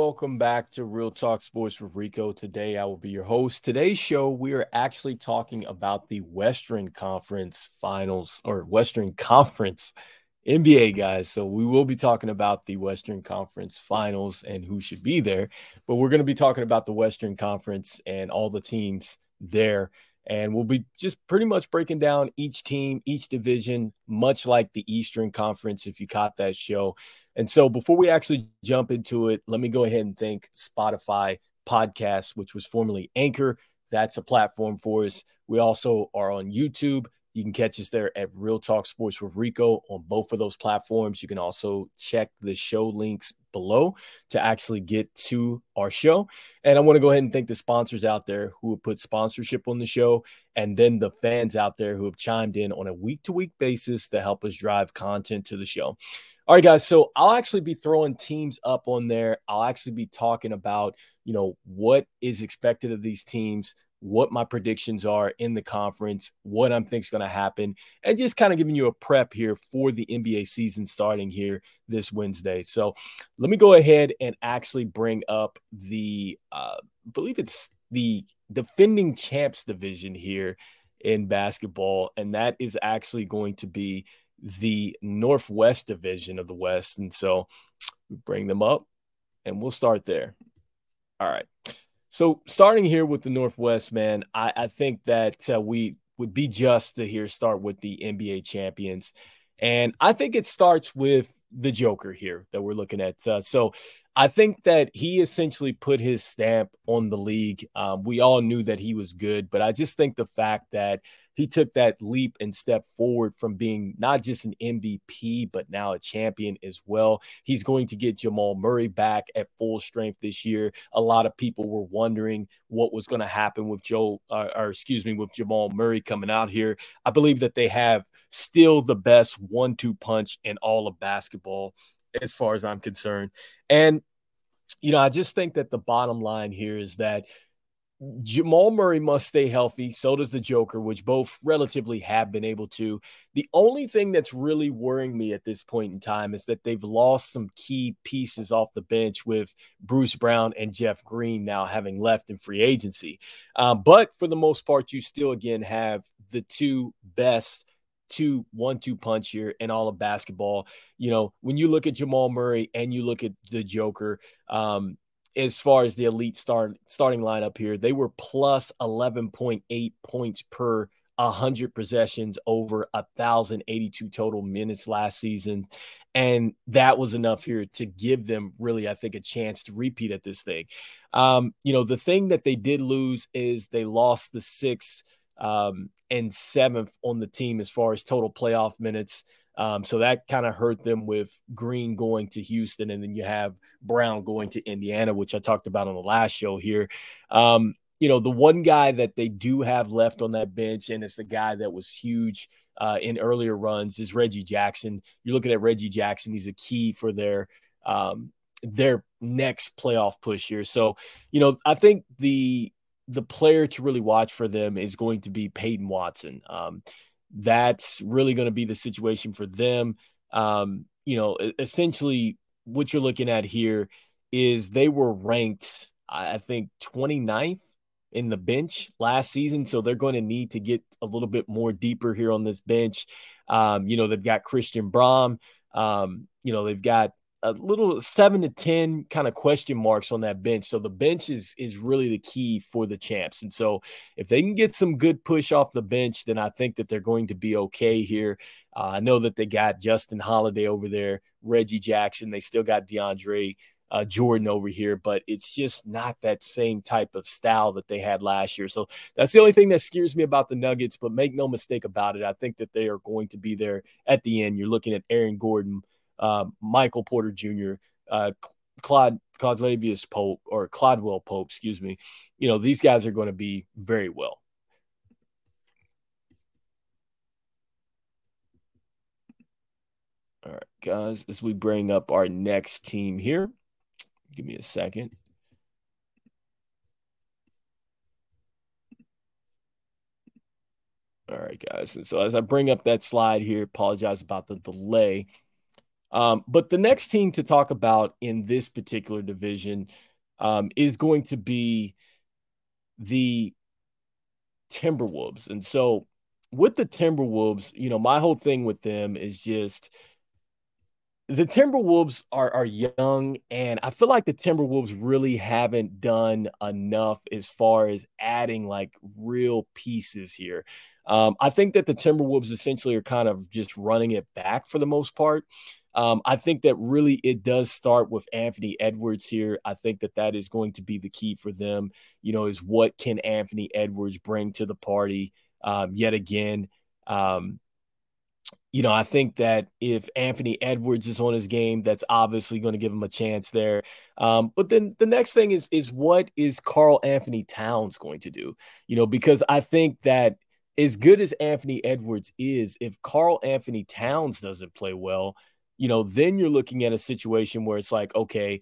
welcome back to Real Talk Sports with Rico. Today, I will be your host. Today's show, we are actually talking about the Western Conference Finals or Western Conference NBA guys. So, we will be talking about the Western Conference Finals and who should be there, but we're going to be talking about the Western Conference and all the teams there. And we'll be just pretty much breaking down each team, each division, much like the Eastern Conference, if you caught that show. And so before we actually jump into it, let me go ahead and thank Spotify Podcast, which was formerly Anchor. That's a platform for us. We also are on YouTube. You can catch us there at Real Talk Sports with Rico on both of those platforms. You can also check the show links below to actually get to our show. And I want to go ahead and thank the sponsors out there who have put sponsorship on the show, and then the fans out there who have chimed in on a week to week basis to help us drive content to the show. All right, guys. So I'll actually be throwing teams up on there. I'll actually be talking about, you know, what is expected of these teams, what my predictions are in the conference, what I'm think is going to happen, and just kind of giving you a prep here for the NBA season starting here this Wednesday. So let me go ahead and actually bring up the, uh, believe it's the defending champs division here in basketball, and that is actually going to be the Northwest division of the West. And so we bring them up and we'll start there. All right. So starting here with the Northwest, man, I, I think that uh, we would be just to here start with the NBA champions. And I think it starts with the Joker here that we're looking at. Uh, so I think that he essentially put his stamp on the league. Um, we all knew that he was good, but I just think the fact that he took that leap and step forward from being not just an MVP, but now a champion as well. He's going to get Jamal Murray back at full strength this year. A lot of people were wondering what was going to happen with Joe, uh, or excuse me, with Jamal Murray coming out here. I believe that they have still the best one two punch in all of basketball, as far as I'm concerned. And, you know, I just think that the bottom line here is that Jamal Murray must stay healthy. So does the Joker, which both relatively have been able to. The only thing that's really worrying me at this point in time is that they've lost some key pieces off the bench with Bruce Brown and Jeff Green now having left in free agency. Um, but for the most part, you still again have the two best two one two punch here in all of basketball. You know, when you look at Jamal Murray and you look at the Joker, um, as far as the elite start starting lineup here, they were plus 11.8 points per 100 possessions over 1,082 total minutes last season. And that was enough here to give them really, I think, a chance to repeat at this thing. Um, you know, the thing that they did lose is they lost the sixth um, and seventh on the team as far as total playoff minutes. Um, so that kind of hurt them with Green going to Houston, and then you have Brown going to Indiana, which I talked about on the last show here. Um, you know, the one guy that they do have left on that bench, and it's the guy that was huge uh, in earlier runs, is Reggie Jackson. You're looking at Reggie Jackson; he's a key for their um, their next playoff push here. So, you know, I think the the player to really watch for them is going to be Peyton Watson. Um, that's really going to be the situation for them. Um, you know, essentially, what you're looking at here is they were ranked, I think, 29th in the bench last season. So they're going to need to get a little bit more deeper here on this bench. Um, you know, they've got Christian Braun. Um, you know, they've got a little seven to ten kind of question marks on that bench. So the bench is is really the key for the champs. And so if they can get some good push off the bench, then I think that they're going to be okay here. Uh, I know that they got Justin Holiday over there, Reggie Jackson. They still got DeAndre uh, Jordan over here, but it's just not that same type of style that they had last year. So that's the only thing that scares me about the Nuggets. But make no mistake about it, I think that they are going to be there at the end. You're looking at Aaron Gordon uh, Michael Porter Jr., uh, Claude Claudius Pope or Cladwell Pope, excuse me. You know, these guys are going to be very well. All right, guys, as we bring up our next team here, give me a second. All right, guys. And so as I bring up that slide here, apologize about the delay. Um, but the next team to talk about in this particular division um, is going to be the Timberwolves. And so with the Timberwolves, you know, my whole thing with them is just the Timberwolves are are young, and I feel like the Timberwolves really haven't done enough as far as adding like real pieces here. Um, I think that the Timberwolves essentially are kind of just running it back for the most part. Um, I think that really it does start with Anthony Edwards here. I think that that is going to be the key for them. You know, is what can Anthony Edwards bring to the party um, yet again? Um, you know, I think that if Anthony Edwards is on his game, that's obviously going to give him a chance there. Um, but then the next thing is is what is Karl Anthony Towns going to do? You know, because I think that as good as Anthony Edwards is, if Karl Anthony Towns doesn't play well, you know, then you're looking at a situation where it's like, okay,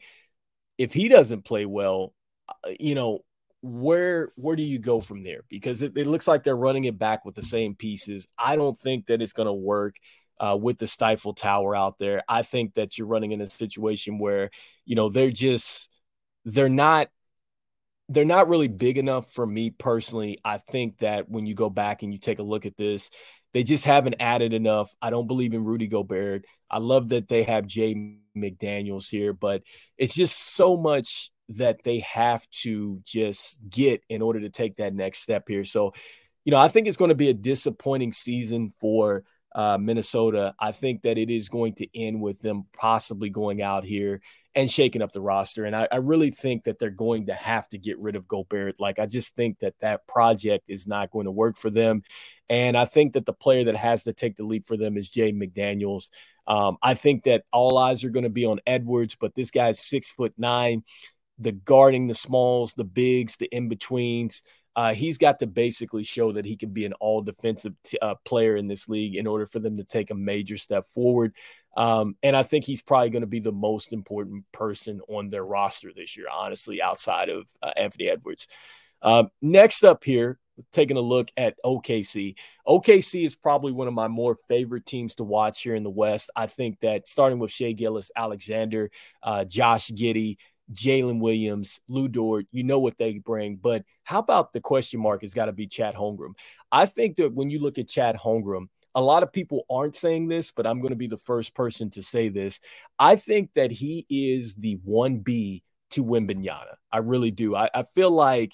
if he doesn't play well, uh, you know, where where do you go from there? Because it, it looks like they're running it back with the same pieces. I don't think that it's going to work. Uh, with the stifle tower out there, I think that you're running in a situation where you know they're just they're not they're not really big enough for me personally. I think that when you go back and you take a look at this, they just haven't added enough. I don't believe in Rudy Gobert. I love that they have Jay McDaniels here, but it's just so much that they have to just get in order to take that next step here. So, you know, I think it's going to be a disappointing season for uh, Minnesota. I think that it is going to end with them possibly going out here and shaking up the roster. And I, I, really think that they're going to have to get rid of Gobert. Like, I just think that that project is not going to work for them. And I think that the player that has to take the leap for them is Jay McDaniels. Um, I think that all eyes are going to be on Edwards, but this guy's six foot nine. The guarding, the smalls, the bigs, the in betweens. Uh, he's got to basically show that he can be an all defensive t- uh, player in this league in order for them to take a major step forward. Um, and I think he's probably going to be the most important person on their roster this year, honestly, outside of uh, Anthony Edwards. Um, next up here, taking a look at OKC. OKC is probably one of my more favorite teams to watch here in the West. I think that starting with Shai Gilgeous, Alexander, uh, Josh Giddey, Jalen Williams, Lu Dort, you know what they bring. But how about the question mark has got to be Chet Holmgren? I think that when you look at Chet Holmgren, a lot of people aren't saying this, but I'm going to be the first person to say this. I think that he is the 1B to Wembanyama. I really do. I, I feel like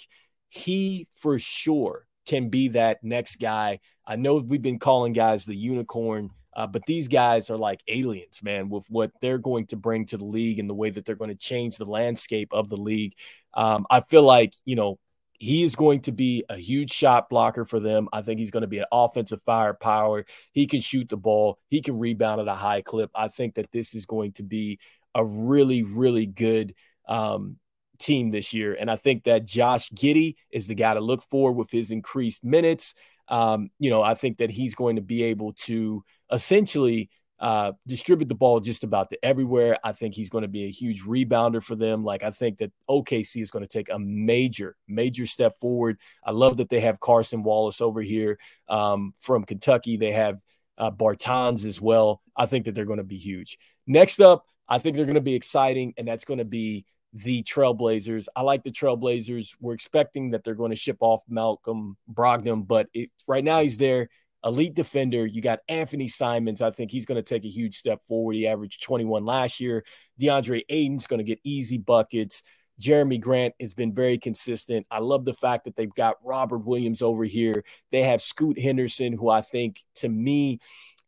he for sure can be that next guy. I know we've been calling guys the unicorn uh, but these guys are like aliens, man, with what they're going to bring to the league and the way that they're going to change the landscape of the league. Um, I feel like, you know, he is going to be a huge shot blocker for them. I think he's going to be an offensive firepower. He can shoot the ball, he can rebound at a high clip. I think that this is going to be a really, really good um, team this year. And I think that Josh Giddey is the guy to look for with his increased minutes. Um, you know, I think that he's going to be able to essentially uh, distribute the ball just about to everywhere. I think he's going to be a huge rebounder for them. Like I think that OKC is going to take a major, major step forward. I love that they have Carson Wallace over here um, from Kentucky. They have uh, Bertans as well. I think that they're going to be huge. Next up, I think they're going to be exciting, and that's going to be the Trailblazers. I like the Trailblazers. We're expecting that they're going to ship off Malcolm Brogdon, but it, right now he's there elite defender. You got Anthony Simons. I think he's going to take a huge step forward. He averaged 21 last year. DeAndre Ayton's going to get easy buckets. Jerami Grant has been very consistent. I love the fact that they've got Robert Williams over here. They have Scoot Henderson, who I think to me,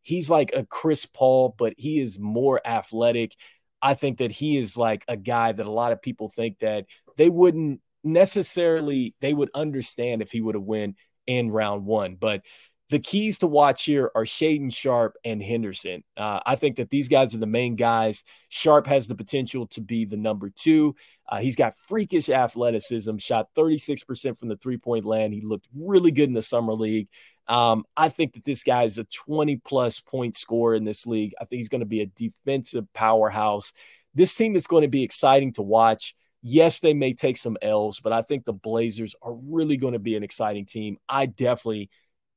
he's like a Chris Paul, but he is more athletic. I think that he is like a guy that a lot of people think that they wouldn't necessarily they would understand if he would have win in round one. But the keys to watch here are Shaedon Sharpe and Henderson. Uh, I think that these guys are the main guys. Sharpe has the potential to be the number two. Uh, he's got freakish athleticism, shot 36% from the three point land. He looked really good in the Summer League. Um, I think that this guy is a 20 plus point scorer in this league. I think he's going to be a defensive powerhouse. This team is going to be exciting to watch. Yes, they may take some L's, but I think the Blazers are really going to be an exciting team. I definitely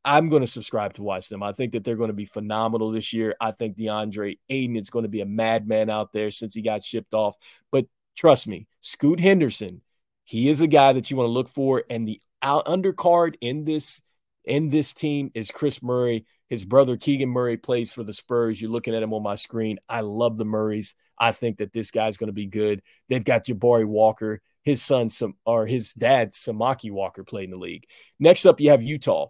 I'm going to subscribe to watch them. I think that they're going to be phenomenal this year. I think DeAndre Ayton is going to be a madman out there since he got shipped off. But trust me, Scoot Henderson, he is a guy that you want to look for. And the out undercard in this in this team is Kris Murray. His brother Keegan Murray plays for the Spurs. You're looking at him on my screen. I love the Murrays. I think that this guy's going to be good. They've got Jabari Walker. His son, some or his dad, Samaki Walker, played in the league. Next up, you have Utah.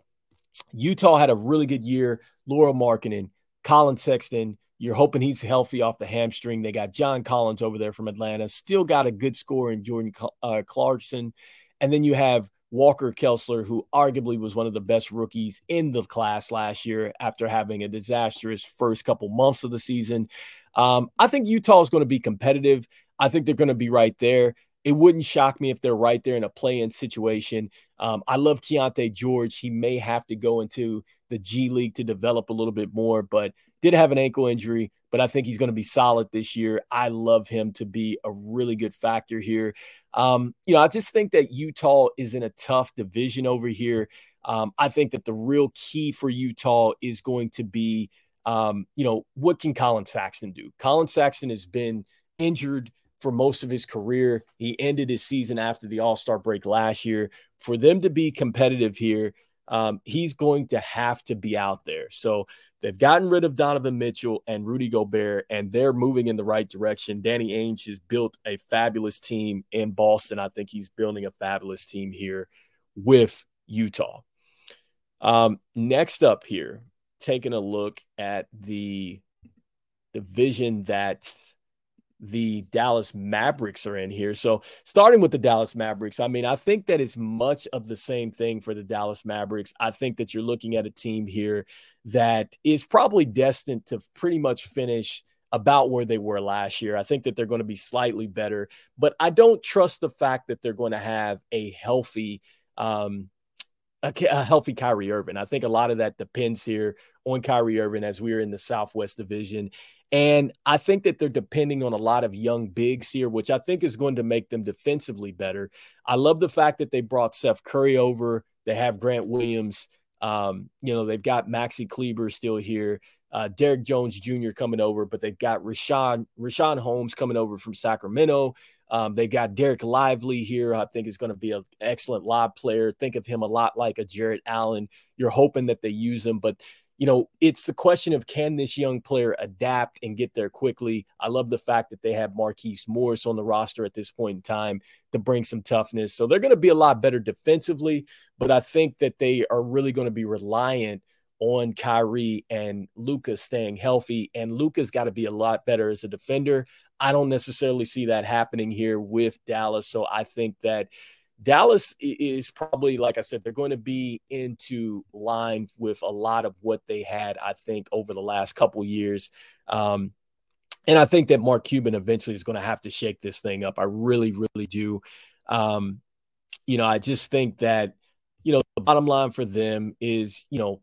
Utah had a really good year. Lauri Markkanen, Collin Sexton. You're hoping he's healthy off the hamstring. They got John Collins over there from Atlanta. Still got a good score in Jordan uh, Clarkson. And then you have Walker Kessler, who arguably was one of the best rookies in the class last year after having a disastrous first couple months of the season. Um, I think Utah is going to be competitive. I think they're going to be right there. It wouldn't shock me if they're right there in a play in situation. Um, I love Keyonte George. He may have to go into the G League to develop a little bit more, but did have an ankle injury, but I think he's going to be solid this year. I love him to be a really good factor here. Um, you know, I just think that Utah is in a tough division over here. Um, I think that the real key for Utah is going to be, um, you know, what can Collin Sexton do? Collin Sexton has been injured for most of his career. He ended his season after the All Star break last year. For them to be competitive here, um, he's going to have to be out there. So they've gotten rid of Donovan Mitchell and Rudy Gobert, and they're moving in the right direction. Danny Ainge has built a fabulous team in Boston. I think he's building a fabulous team here with Utah. Um, next up here, taking a look at the division that the Dallas Mavericks are in here. So, starting with the Dallas Mavericks, I mean, I think that is much of the same thing for the Dallas Mavericks. I think that you're looking at a team here that is probably destined to pretty much finish about where they were last year. I think that they're going to be slightly better, but I don't trust the fact that they're going to have a healthy um, a, a, healthy Kyrie Irving. I think a lot of that depends here on Kyrie Irving as we're in the Southwest Division. And I think that they're depending on a lot of young bigs here, which I think is going to make them defensively better. I love the fact that they brought Seth Curry over. They have Grant Williams. Um, you know, they've got Maxi Kleber still here. Uh, Derrick Jones Jr. coming over, but they've got Richaun, Richaun Holmes coming over from Sacramento. Um, they got Dereck Lively here. I think is going to be an excellent lob player. Think of him a lot like a Jarrett Allen. You're hoping that they use him, but you know, it's the question of can this young player adapt and get there quickly? I love the fact that they have Marquise Morris on the roster at this point in time to bring some toughness. So they're going to be a lot better defensively, but I think that they are really going to be reliant on Kyrie and Luka staying healthy. And Luka's got to be a lot better as a defender. I don't necessarily see that happening here with Dallas. So I think that Dallas is probably, like I said, they're going to be into line with a lot of what they had, I think, over the last couple years. Um, and I think that Mark Cuban eventually is going to have to shake this thing up. I really, really do. Um, you know, I just think that, you know, the bottom line for them is, you know,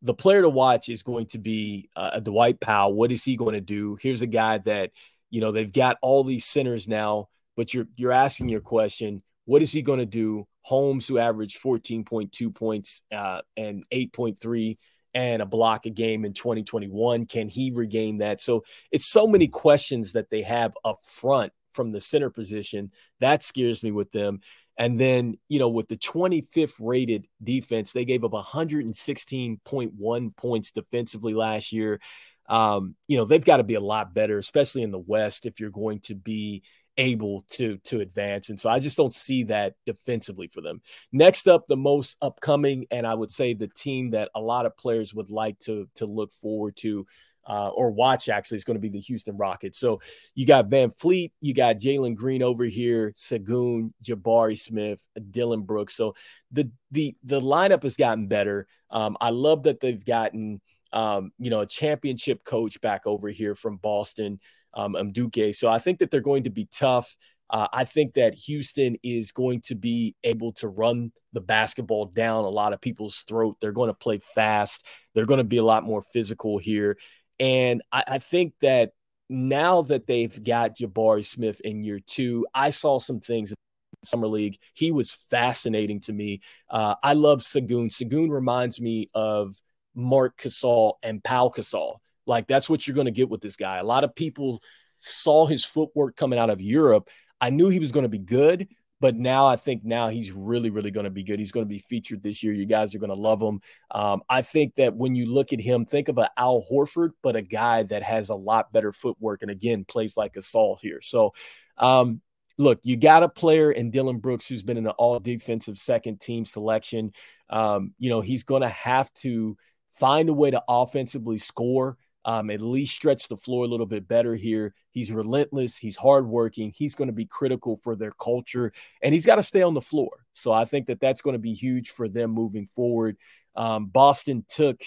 the player to watch is going to be uh, Dwight Powell. What is he going to do? Here's a guy that, you know, they've got all these centers now, but you're you're asking your question what is he going to do? Holmes, who averaged 14.2 points uh, and 8.3 and a block a game in 2021, can he regain that? So it's so many questions that they have up front from the center position. That scares me with them. And then, you know, with the 25th rated defense, they gave up 116.1 points defensively last year. Um, you know, they've got to be a lot better, especially in the West, if you're going to be able to to advance and so i just don't see that defensively for them next up the most upcoming and i would say the team that a lot of players would like to to look forward to uh, or watch actually is going to be the Houston Rockets. So you got VanVleet, you got Jalen Green over here, Sengun, Jabari Smith, Dillon Brooks. So the the the lineup has gotten better. Um, I love that they've gotten um, you know a championship coach back over here from Boston um, Duque. So I think that they're going to be tough. Uh, I think that Houston is going to be able to run the basketball down a lot of people's throat. They're going to play fast. They're going to be a lot more physical here. And I, I think that now that they've got Jabari Smith in year two, I saw some things in summer league. He was fascinating to me. Uh, I love Sengun. Sengun reminds me of Marc Gasol and Pau Gasol. Like that's what you're going to get with this guy. A lot of people saw his footwork coming out of Europe. I knew he was going to be good, but now I think now he's really, really going to be good. He's going to be featured this year. You guys are going to love him. Um, I think that when you look at him, think of an Al Horford, but a guy that has a lot better footwork and again plays like a Saul here. So, um, look, you got a player in Dillon Brooks who's been in an all defensive second team selection. Um, you know, he's going to have to find a way to offensively score um, at least stretch the floor a little bit better here. He's relentless. He's hardworking. He's going to be critical for their culture, and he's got to stay on the floor. So I think that that's going to be huge for them moving forward. Um, Boston took,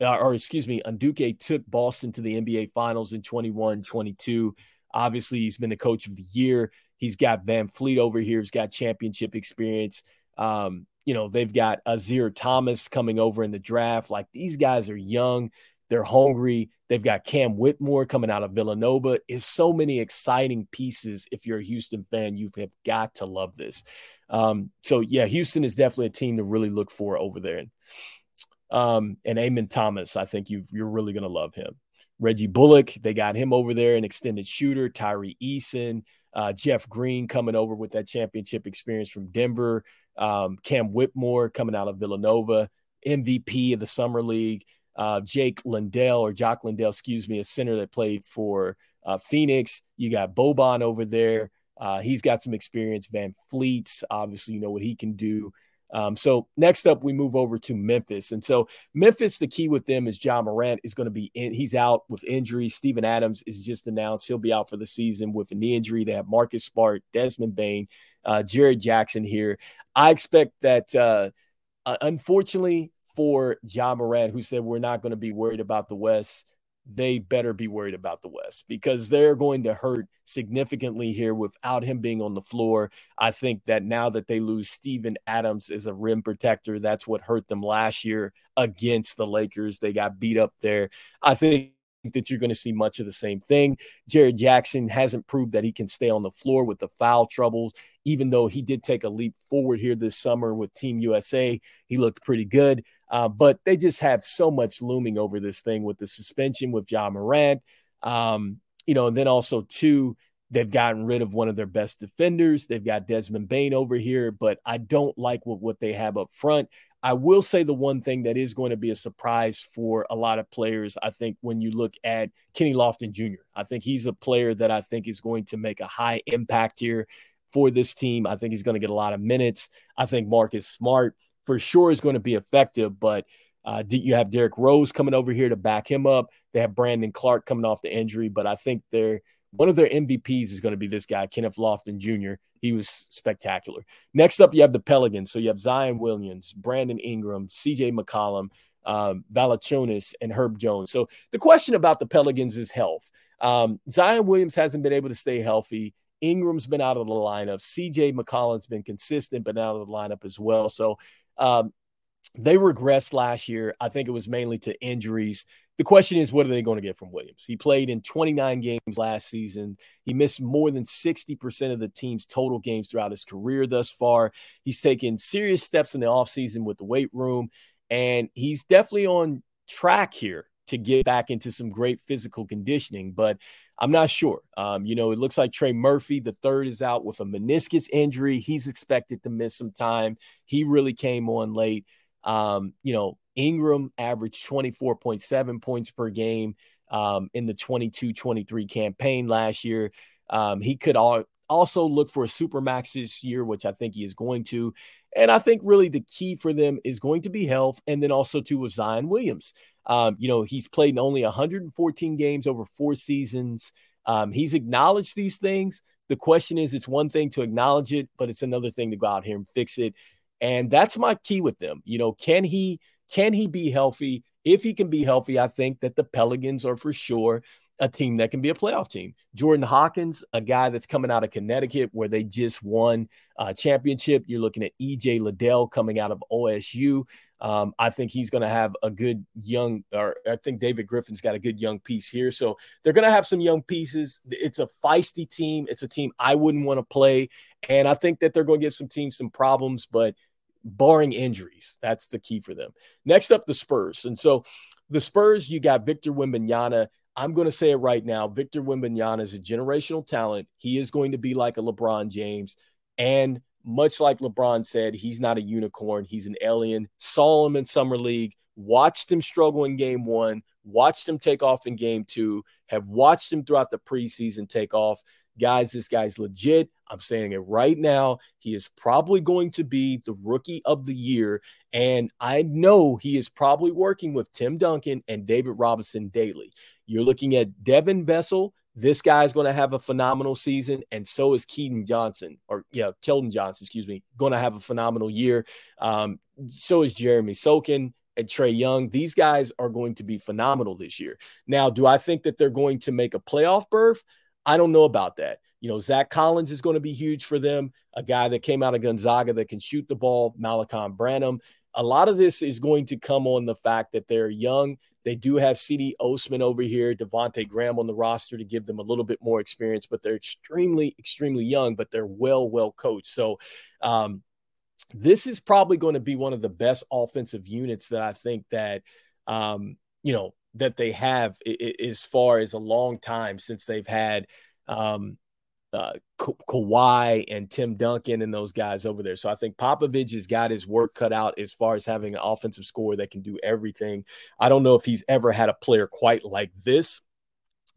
uh, or excuse me, Onduike took Boston to the NBA Finals in 21 22. Obviously, he's been the coach of the year. He's got VanVleet over here. He's got championship experience. Um, you know, they've got Azir Thomas coming over in the draft. Like these guys are young. They're hungry. They've got Cam Whitmore coming out of Villanova. Is so many exciting pieces. If you're a Houston fan, you have got to love this. Um, so yeah, Houston is definitely a team to really look for over there. And um, and Amen Thomas, I think you you're really gonna love him. Reggie Bullock, they got him over there, an extended shooter. Tyree Eason, uh, Jeff Green coming over with that championship experience from Denver. Um, Cam Whitmore coming out of Villanova, MVP of the summer league uh, Jake Lindell or Jock Lindell, excuse me, a center that played for uh, Phoenix. You got Boban over there. Uh, he's got some experience. Van Fleet, obviously, you know what he can do. Um, so next up, we move over to Memphis, and so Memphis, the key with them is John Morant is going to be in. He's out with injury. Steven Adams is just announced he'll be out for the season with a knee injury. They have Marcus Smart, Desmond Bane, uh, Jaren Jackson here. I expect that. Uh, uh, unfortunately, for Ja Morant, who said we're not going to be worried about the West, they better be worried about the West because they're going to hurt significantly here without him being on the floor. I think that now that they lose Steven Adams as a rim protector, that's what hurt them last year against the Lakers. They got beat up there. I think that you're going to see much of the same thing. Jaren Jackson hasn't proved that he can stay on the floor with the foul troubles, even though he did take a leap forward here this summer with Team USA. He looked pretty good. Uh, but they just have so much looming over this thing with the suspension with Ja Morant. Um, you know, and then also, too, they've gotten rid of one of their best defenders. They've got Desmond Bane over here, but I don't like what, what they have up front. I will say the one thing that is going to be a surprise for a lot of players, I think, when you look at Kenny Lofton Jr., I think he's a player that I think is going to make a high impact here for this team. I think he's going to get a lot of minutes. I think Marcus Smart for sure is going to be effective. But uh, you have Derrick Rose coming over here to back him up. They have Brandon Clarke coming off the injury, but I think they're one of their MVPs is going to be this guy, Kenneth Lofton Jr. He was spectacular. Next up, you have the Pelicans. So you have Zion Williams, Brandon Ingram, CJ McCollum, um, Valanciunas, and Herb Jones. So the question about the Pelicans is health. Um, Zion Williams hasn't been able to stay healthy. Ingram's been out of the lineup. CJ McCollum's been consistent, but out of the lineup as well. So um, they regressed last year. I think it was mainly to injuries. The question is, what are they going to get from Williams? He played in 29 games last season. He missed more than 60% of the team's total games throughout his career thus far. He's taken serious steps in the offseason with the weight room, and he's definitely on track here to get back into some great physical conditioning. But I'm not sure. Um, you know, it looks like Trey Murphy, the third, is out with a meniscus injury. He's expected to miss some time. He really came on late. Um, you know, Ingram averaged 24.7 points per game um, in the 22 23 campaign last year. Um, he could all, also look for a super max this year, which I think he is going to. And I think really the key for them is going to be health and then also to with Zion Williams. Um, you know, he's played in only 114 games over four seasons. Um, he's acknowledged these things. The question is, it's one thing to acknowledge it, but it's another thing to go out here and fix it. And that's my key with them. You know, can he can he be healthy? If he can be healthy, I think that the Pelicans are for sure a team that can be a playoff team. Jordan Hawkins, a guy that's coming out of Connecticut where they just won a championship. You're looking at EJ Liddell coming out of OSU. Um, I think he's going to have a good young, or I think David Griffin's got a good young piece here. So they're going to have some young pieces. It's a feisty team. It's a team I wouldn't want to play. And I think that they're going to give some teams some problems, but barring injuries, that's the key for them. Next up, the Spurs. And so the Spurs, you got Victor Wembanyama. I'm going to say it right now. Victor Wembanyama is a generational talent. He is going to be like a LeBron James. And much like LeBron said, he's not a unicorn. He's an alien. Saw him in Summer League, watched him struggle in game one, watched him take off in game two, have watched him throughout the preseason take off. Guys, this guy's legit. I'm saying it right now. He is probably going to be the rookie of the year. And I know he is probably working with Tim Duncan and David Robinson daily. You're looking at Devin Vassell. This guy's going to have a phenomenal season, and so is Keaton Johnson, or yeah, Keldon Johnson, excuse me, going to have a phenomenal year. Um, so is Jeremy Sochan and Trey Young. These guys are going to be phenomenal this year. Now, do I think that they're going to make a playoff berth? I don't know about that. You know, Zach Collins is going to be huge for them, a guy that came out of Gonzaga that can shoot the ball, Malcolm Branham. A lot of this is going to come on the fact that they're young. They do have Cedi Osman over here, Devonte Graham on the roster to give them a little bit more experience, but they're extremely, extremely young, but they're well, well coached. So, um, this is probably going to be one of the best offensive units that I think that, um, you know, that they have as far as a long time since they've had, um, uh, Ka- Kawhi and Tim Duncan and those guys over there. So I think Popovich has got his work cut out as far as having an offensive scorer that can do everything. I don't know if he's ever had a player quite like this,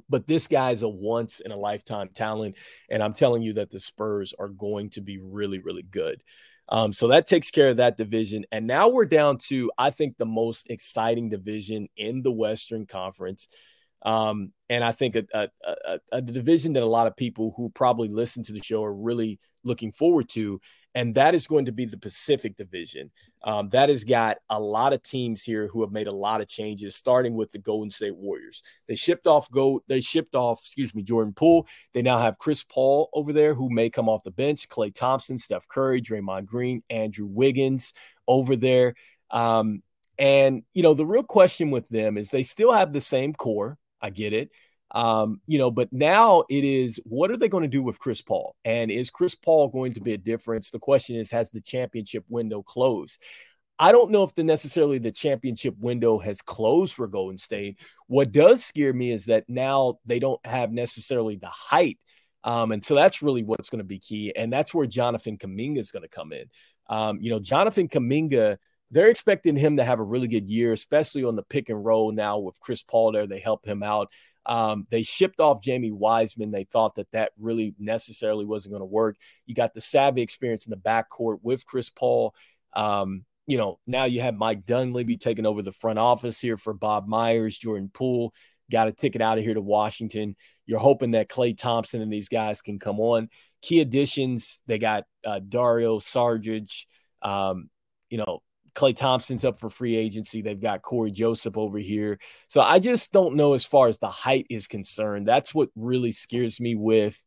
but this guy's a once in a lifetime talent. And I'm telling you that the Spurs are going to be really, really good. Um, so that takes care of that division. And now we're down to, I think, the most exciting division in the Western Conference. Um, and I think a, a, a, a, division that a lot of people who probably listen to the show are really looking forward to, and that is going to be the Pacific Division. Um, that has got a lot of teams here who have made a lot of changes, starting with the Golden State Warriors. They shipped off go, they shipped off, excuse me, Jordan Poole. They now have Chris Paul over there who may come off the bench, Klay Thompson, Steph Curry, Draymond Green, Andrew Wiggins over there. Um, and you know, the real question with them is they still have the same core I get it. Um, you know, but now it is what are they going to do with Chris Paul? And is Chris Paul going to be a difference? The question is, has the championship window closed? I don't know if the necessarily the championship window has closed for Golden State. What does scare me is that now they don't have necessarily the height. Um, and so that's really what's going to be key. And that's where Jonathan Kuminga is going to come in. Um, you know, Jonathan Kuminga they're expecting him to have a really good year, especially on the pick and roll now with Chris Paul there. They help him out. Um, they shipped off Jamie Wiseman. They thought that that really necessarily wasn't going to work. You got the savvy experience in the backcourt with Chris Paul. Um, you know, now you have Mike Dunleavy taking over the front office here for Bob Myers, Jordan Poole. Got a ticket out of here to Washington. You're hoping that Klay Thompson and these guys can come on. Key additions, they got uh, Dario Saric, um, you know, Klay Thompson's up for free agency. They've got Cory Joseph over here. So I just don't know as far as the height is concerned. That's what really scares me with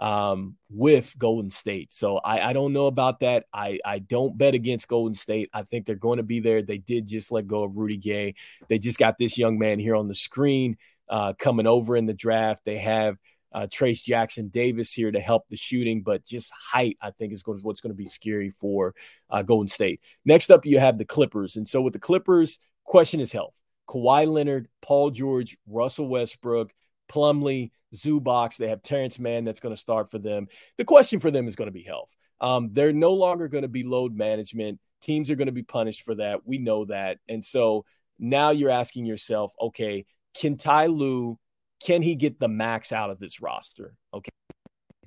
um, with Golden State. So I, I don't know about that. I, I don't bet against Golden State. I think they're going to be there. They did just let go of Rudy Gay. They just got this young man here on the screen uh, coming over in the draft. They have uh, Trayce Jackson Davis here to help the shooting, but just height, I think, is going to, what's going to be scary for uh, Golden State. Next up, you have the Clippers. And so with the Clippers, question is health. Kawhi Leonard, Paul George, Russell Westbrook, Plumlee, Zubac. They have Terance Mann that's going to start for them. The question for them is going to be health. Um, they're no longer going to be load management. Teams are going to be punished for that. We know that. And so now you're asking yourself, okay, can Ty Lue can he get the max out of this roster? Okay.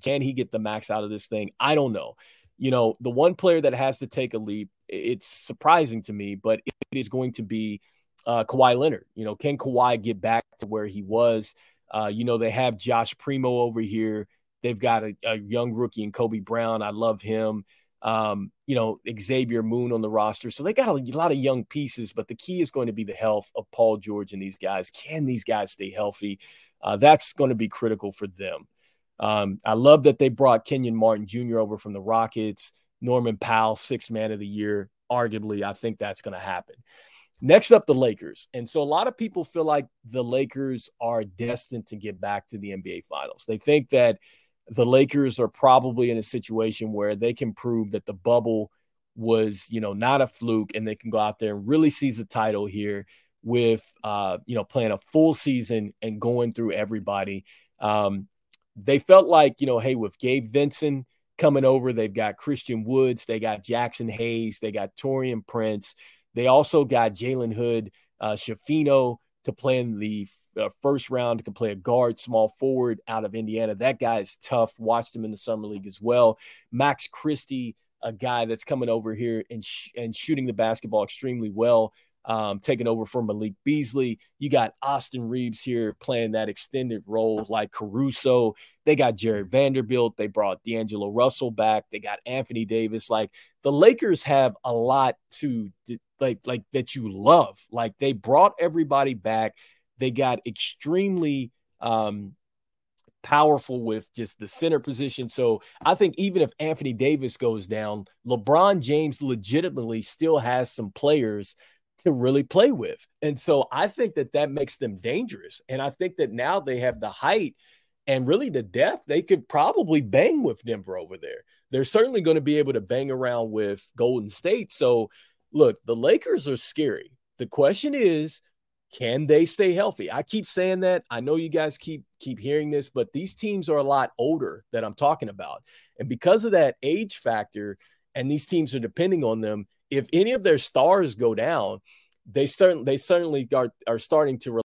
Can he get the max out of this thing? I don't know. You know, the one player that has to take a leap, it's surprising to me, but it is going to be uh, Kawhi Leonard. You know, can Kawhi get back to where he was? Uh, you know, they have Josh Primo over here. They've got a, a young rookie in Kobe Brown. I love him um, you know, Xavier Moon on the roster. So they got a, lot of young pieces, but the key is going to be the health of Paul George and these guys. Can these guys stay healthy? Uh, that's going to be critical for them. Um, I love that they brought Kenyon Martin Jr. over from the Rockets, Norman Powell, six man of the year. arguably, I think that's going to happen. Next up, the Lakers. And so a lot of people feel like the Lakers are destined to get back to the NBA Finals. They think that the Lakers are probably in a situation where they can prove that the bubble was, you know, not a fluke and they can go out there and really seize the title here with, uh, you know, playing a full season and going through everybody. Um, they felt like, you know, hey, with Gabe Vincent coming over, they've got Christian Woods, they got Jaxson Hayes, they got Taurean Prince. They also got Jalen Hood, uh, Schifino to play in the uh, first round, can play a guard, small forward out of Indiana. That guy is tough. Watched him in the summer league as well. Max Christie, a guy that's coming over here and sh- and shooting the basketball extremely well um, taking over for Malik Beasley. You got Austin Reaves here playing that extended role like Caruso. They got Jarred Vanderbilt. They brought D'Angelo Russell back. They got Anthony Davis. Like the Lakers have a lot to like like that you love. Like they brought everybody back. They got extremely um powerful with just the center position. So I think even if Anthony Davis goes down, LeBron James legitimately still has some players to really play with. And so I think that that makes them dangerous. And I think that now they have the height and really the depth, they could probably bang with Denver over there. They're certainly going to be able to bang around with Golden State. So look, the Lakers are scary. The question is, can they stay healthy? I keep saying that. I know you guys keep keep hearing this, but these teams are a lot older that I'm talking about. And because of that age factor, and these teams are depending on them, if any of their stars go down, they certainly they certainly are, are starting to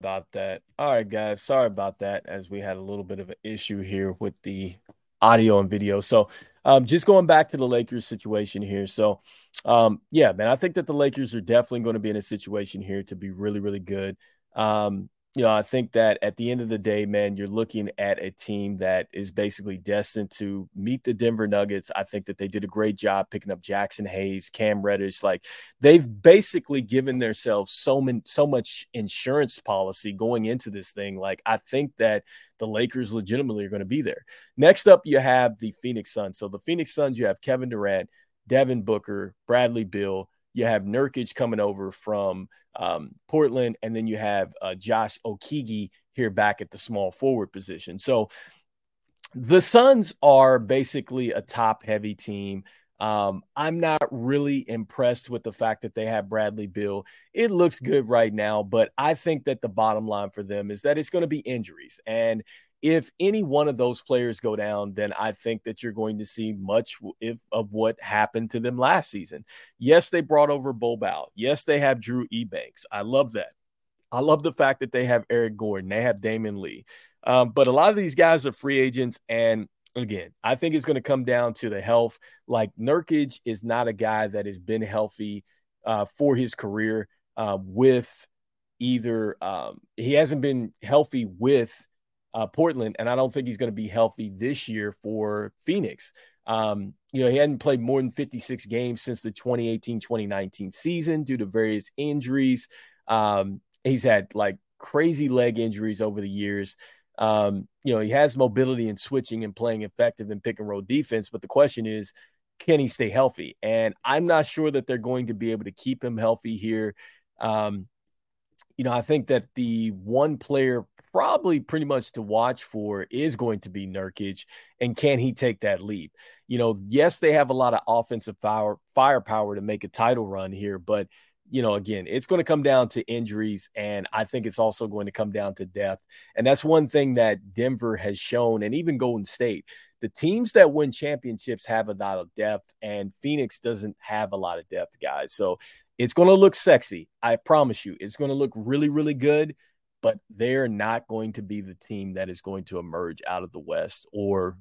about that. All right, guys. Sorry about that as we had a little bit of an issue here with the audio and video. So, um, just going back to the Lakers situation here. So, um, yeah, man, I think that the Lakers are definitely going to be in a situation here to be really, really good. Um, you know, I think that at the end of the day, man, you're looking at a team that is basically destined to meet the Denver Nuggets. I think that they did a great job picking up Jaxson Hayes, Cam Reddish. Like they've basically given themselves so many, so much insurance policy going into this thing. Like I think that the Lakers legitimately are going to be there. Next up, you have the Phoenix Suns. So the Phoenix Suns, you have Kevin Durant, Devin Booker, Bradley Beal. You have Nurkic coming over from um, Portland, and then you have uh, Josh Okogie here back at the small forward position. So the Suns are basically a top heavy team. Um, I'm not really impressed with the fact that they have Bradley Beal. It looks good right now, but I think that the bottom line for them is that it's going to be injuries. And if any one of those players go down, then I think that you're going to see much if, of what happened to them last season. Yes, they brought over Bol Bol. Yes, they have Drew Eubanks. I love that. I love the fact that they have Eric Gordon. They have Damion Lee. Um, but a lot of these guys are free agents. And again, I think it's going to come down to the health. Like Nurkic is not a guy that has been healthy uh, for his career uh, with either, um, he hasn't been healthy with uh, Portland, and I don't think he's going to be healthy this year for Phoenix. Um, you know, he hadn't played more than 56 games since the 2018 2019 season due to various injuries. Um, he's had like crazy leg injuries over the years. Um, you know, he has mobility and switching and playing effective in pick and roll defense, but the question is, can he stay healthy? And I'm not sure that they're going to be able to keep him healthy here. Um, you know, I think that the one player probably pretty much to watch for is going to be Nurkic, and can he take that leap? You know, yes, they have a lot of offensive power, firepower to make a title run here, but you know, again, it's going to come down to injuries, and I think it's also going to come down to depth. And that's one thing that Denver has shown, and even Golden State. The teams that win championships have a lot of depth, and Phoenix doesn't have a lot of depth, guys. So it's going to look sexy. I promise you, it's going to look really, really good but they're not going to be the team that is going to emerge out of the West or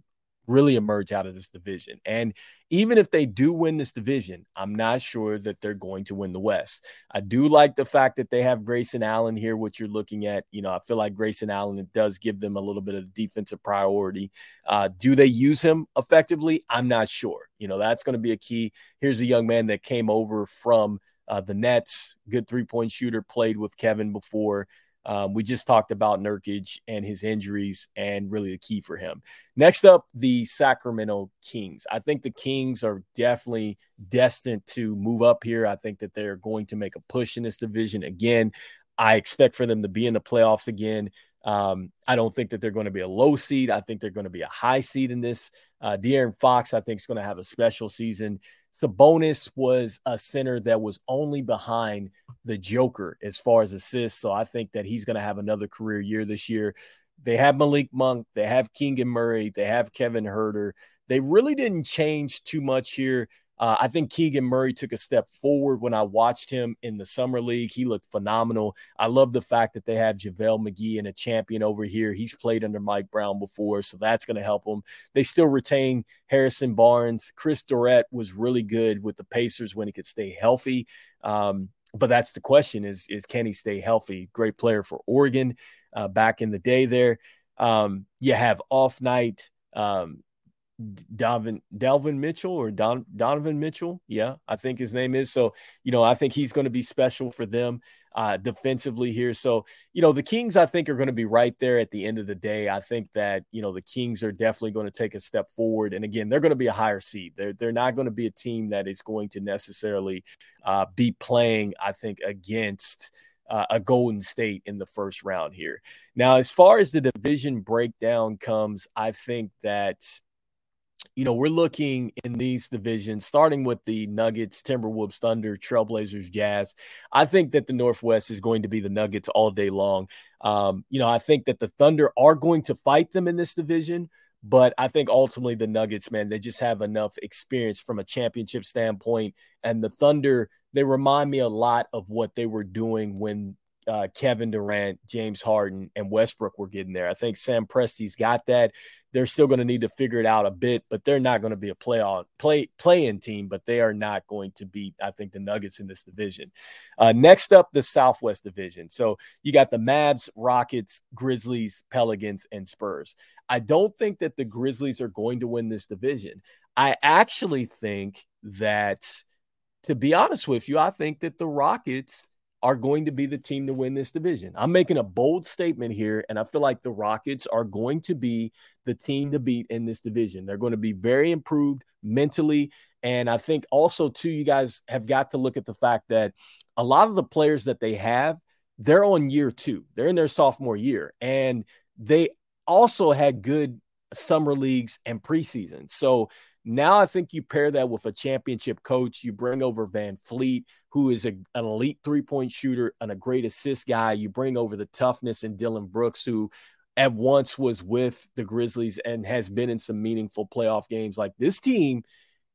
really emerge out of this division. And even if they do win this division, I'm not sure that they're going to win the West. I do like the fact that they have Grayson Allen here, what you're looking at. You know, I feel like Grayson Allen does give them a little bit of defensive priority. Uh, do they use him effectively? I'm not sure. You know, that's going to be a key. Here's a young man that came over from uh, the Nets, good three point shooter, played with Kevin before. Um, we just talked about Nurkic and his injuries and really the key for him. Next up, the Sacramento Kings. I think the Kings are definitely destined to move up here. I think that they're going to make a push in this division again. I expect for them to be in the playoffs again. Um, I don't think that they're going to be a low seed. I think they're going to be a high seed in this. Uh, De'Aaron Fox, I think, is going to have a special season. Sabonis was a center that was only behind the Joker as far as assists. So I think that he's going to have another career year this year. They have Malik Monk, they have Keegan Murray, they have Kevin Huerter. They really didn't change too much here. Uh, I think Keegan Murray took a step forward when I watched him in the summer league. He looked phenomenal. I love the fact that they have JaVale McGee and a champion over here. He's played under Mike Brown before, so that's going to help them. They still retain Harrison Barnes. Chris Duarte was really good with the Pacers when he could stay healthy. Um, but that's the question: is is can he stay healthy? Great player for Oregon uh, back in the day. There, um, you have off night. Um, Donovan Delvin Mitchell or Don, Donovan Mitchell. Yeah, I think his name is. So, you know, I think he's going to be special for them uh, defensively here. So, you know, the Kings, I think, are going to be right there at the end of the day. I think that, you know, the Kings are definitely going to take a step forward. And again, they're going to be a higher seed. They're, they're not going to be a team that is going to necessarily uh, be playing, I think, against. Uh, a Golden State in the first round here. Now, as far as the division breakdown comes, I think that you know, we're looking in these divisions, starting with the Nuggets, Timberwolves, Thunder, Trailblazers, Jazz. I think that the Northwest is going to be the Nuggets all day long. Um, you know, I think that the Thunder are going to fight them in this division, but I think ultimately the Nuggets, man, they just have enough experience from a championship standpoint. And the Thunder, they remind me a lot of what they were doing when uh, Kevin Durant, James Harden, and Westbrook were getting there. I think Sam Presti's got that. They're still going to need to figure it out a bit, but they're not going to be a play on play play-in team. But they are not going to beat, I think, the Nuggets in this division. Uh, next up, the Southwest Division. So you got the Mavs, Rockets, Grizzlies, Pelicans, and Spurs. I don't think that the Grizzlies are going to win this division. I actually think that, to be honest with you, I think that the Rockets are going to be the team to win this division. I'm making a bold statement here, and I feel like the Rockets are going to be the team to beat in this division. They're going to be very improved mentally. And I think also, too, you guys have got to look at the fact that a lot of the players that they have, they're on year two, they're in their sophomore year, and they also had good summer leagues and preseason. So now I think you pair that with a championship coach. You bring over VanVleet, who is a, an elite three point shooter and a great assist guy. You bring over the toughness in Dillon Brooks, who at once was with the Grizzlies and has been in some meaningful playoff games. Like this team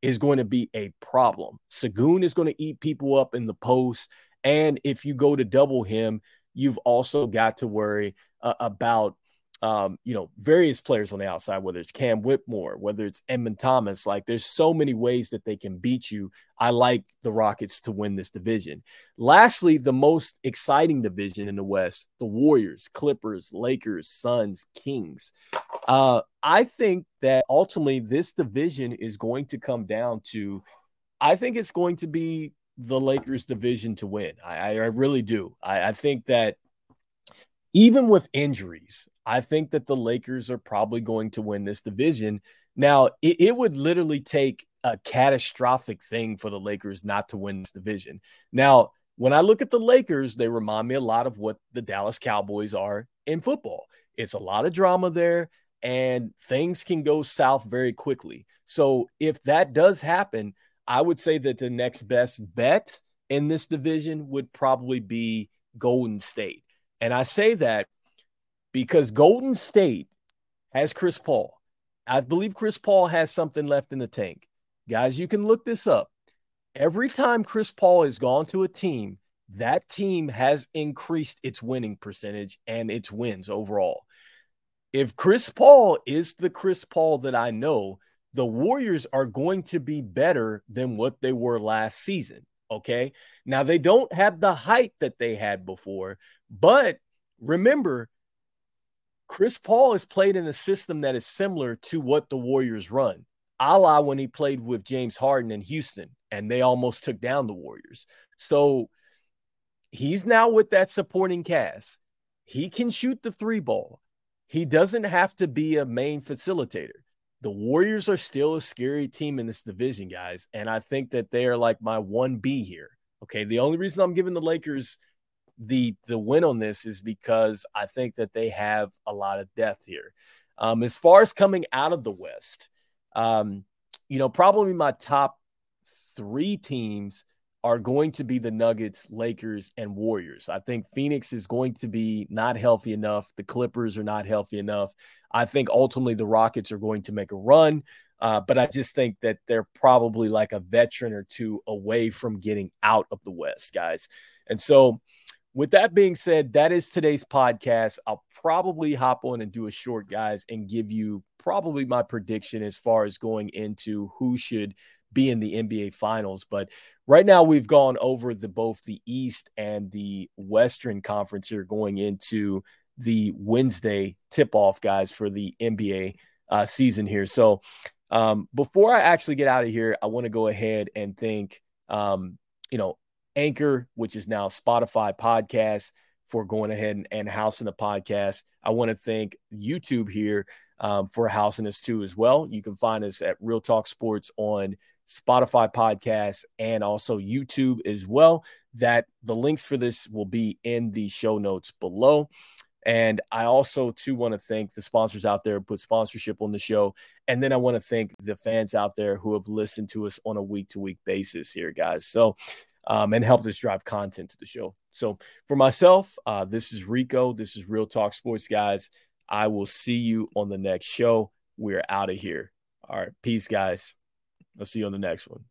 is going to be a problem. Sengun is going to eat people up in the post. And if you go to double him, you've also got to worry uh, about um, you know, various players on the outside, whether it's Cam Whitmore, whether it's Amen Thompson, like there's so many ways that they can beat you. I like the Rockets to win this division. Lastly, the most exciting division in the West, the Warriors, Clippers, Lakers, Suns, Kings. Uh, I think that ultimately this division is going to come down to, I think it's going to be the Lakers division to win. I, I really do. I, I think that even with injuries, I think that the Lakers are probably going to win this division. Now, it, it, would literally take a catastrophic thing for the Lakers not to win this division. Now, when I look at the Lakers, they remind me a lot of what the Dallas Cowboys are in football. It's a lot of drama there, and things can go south very quickly. So, if that does happen, I would say that the next best bet in this division would probably be Golden State. And I say that because Golden State has Chris Paul. I believe Chris Paul has something left in the tank. Guys, you can look this up. Every time Chris Paul has gone to a team, that team has increased its winning percentage and its wins overall. if Chris Paul is the Chris Paul that I know, the Warriors are going to be better than what they were last season. Okay. Now they don't have the height that they had before, but remember, Chris Paul has played in a system that is similar to what the Warriors run, a la when he played with James Harden in Houston and they almost took down the Warriors. So he's now with that supporting cast. He can shoot the three ball. He doesn't have to be a main facilitator. The Warriors are still a scary team in this division, guys. And I think that they are like my 1B here. Okay. The only reason I'm giving the Lakers the the win on this is because I think that they have a lot of depth here. Um, as far as coming out of the West, um, you know, probably my top three teams are going to be the Nuggets, Lakers, and Warriors. I think Phoenix is going to be not healthy enough. The Clippers are not healthy enough. I think ultimately the Rockets are going to make a run. Uh, but I just think that they're probably like a veteran or two away from getting out of the West, guys. And so, with that being said, that is today's podcast. I'll probably hop on and do a short, guys, and give you probably my prediction as far as going into who should be in the NBA finals. But right now we've gone over the both the East and the Western Conference here going into the Wednesday tip off, guys, for the NBA uh, season here. So um, before I actually get out of here, I want to go ahead and thank, um, you know, Anchor, which is now Spotify podcast for going ahead and, and housing the podcast. I want to thank YouTube here um, for housing us too as well. You can find us at Real Talk Sports on Spotify podcast, and also YouTube as well. That the links for this will be in the show notes below. And I also too want to thank the sponsors out there who put sponsorship on the show. And then I want to thank the fans out there who have listened to us on a week to week basis here, guys. So um, and helped us drive content to the show. So for myself, uh, this is Rico. This is Real Talk Sports, guys. I will see you on the next show. We're out of here. All right. Peace, guys. I'll see you on the next one.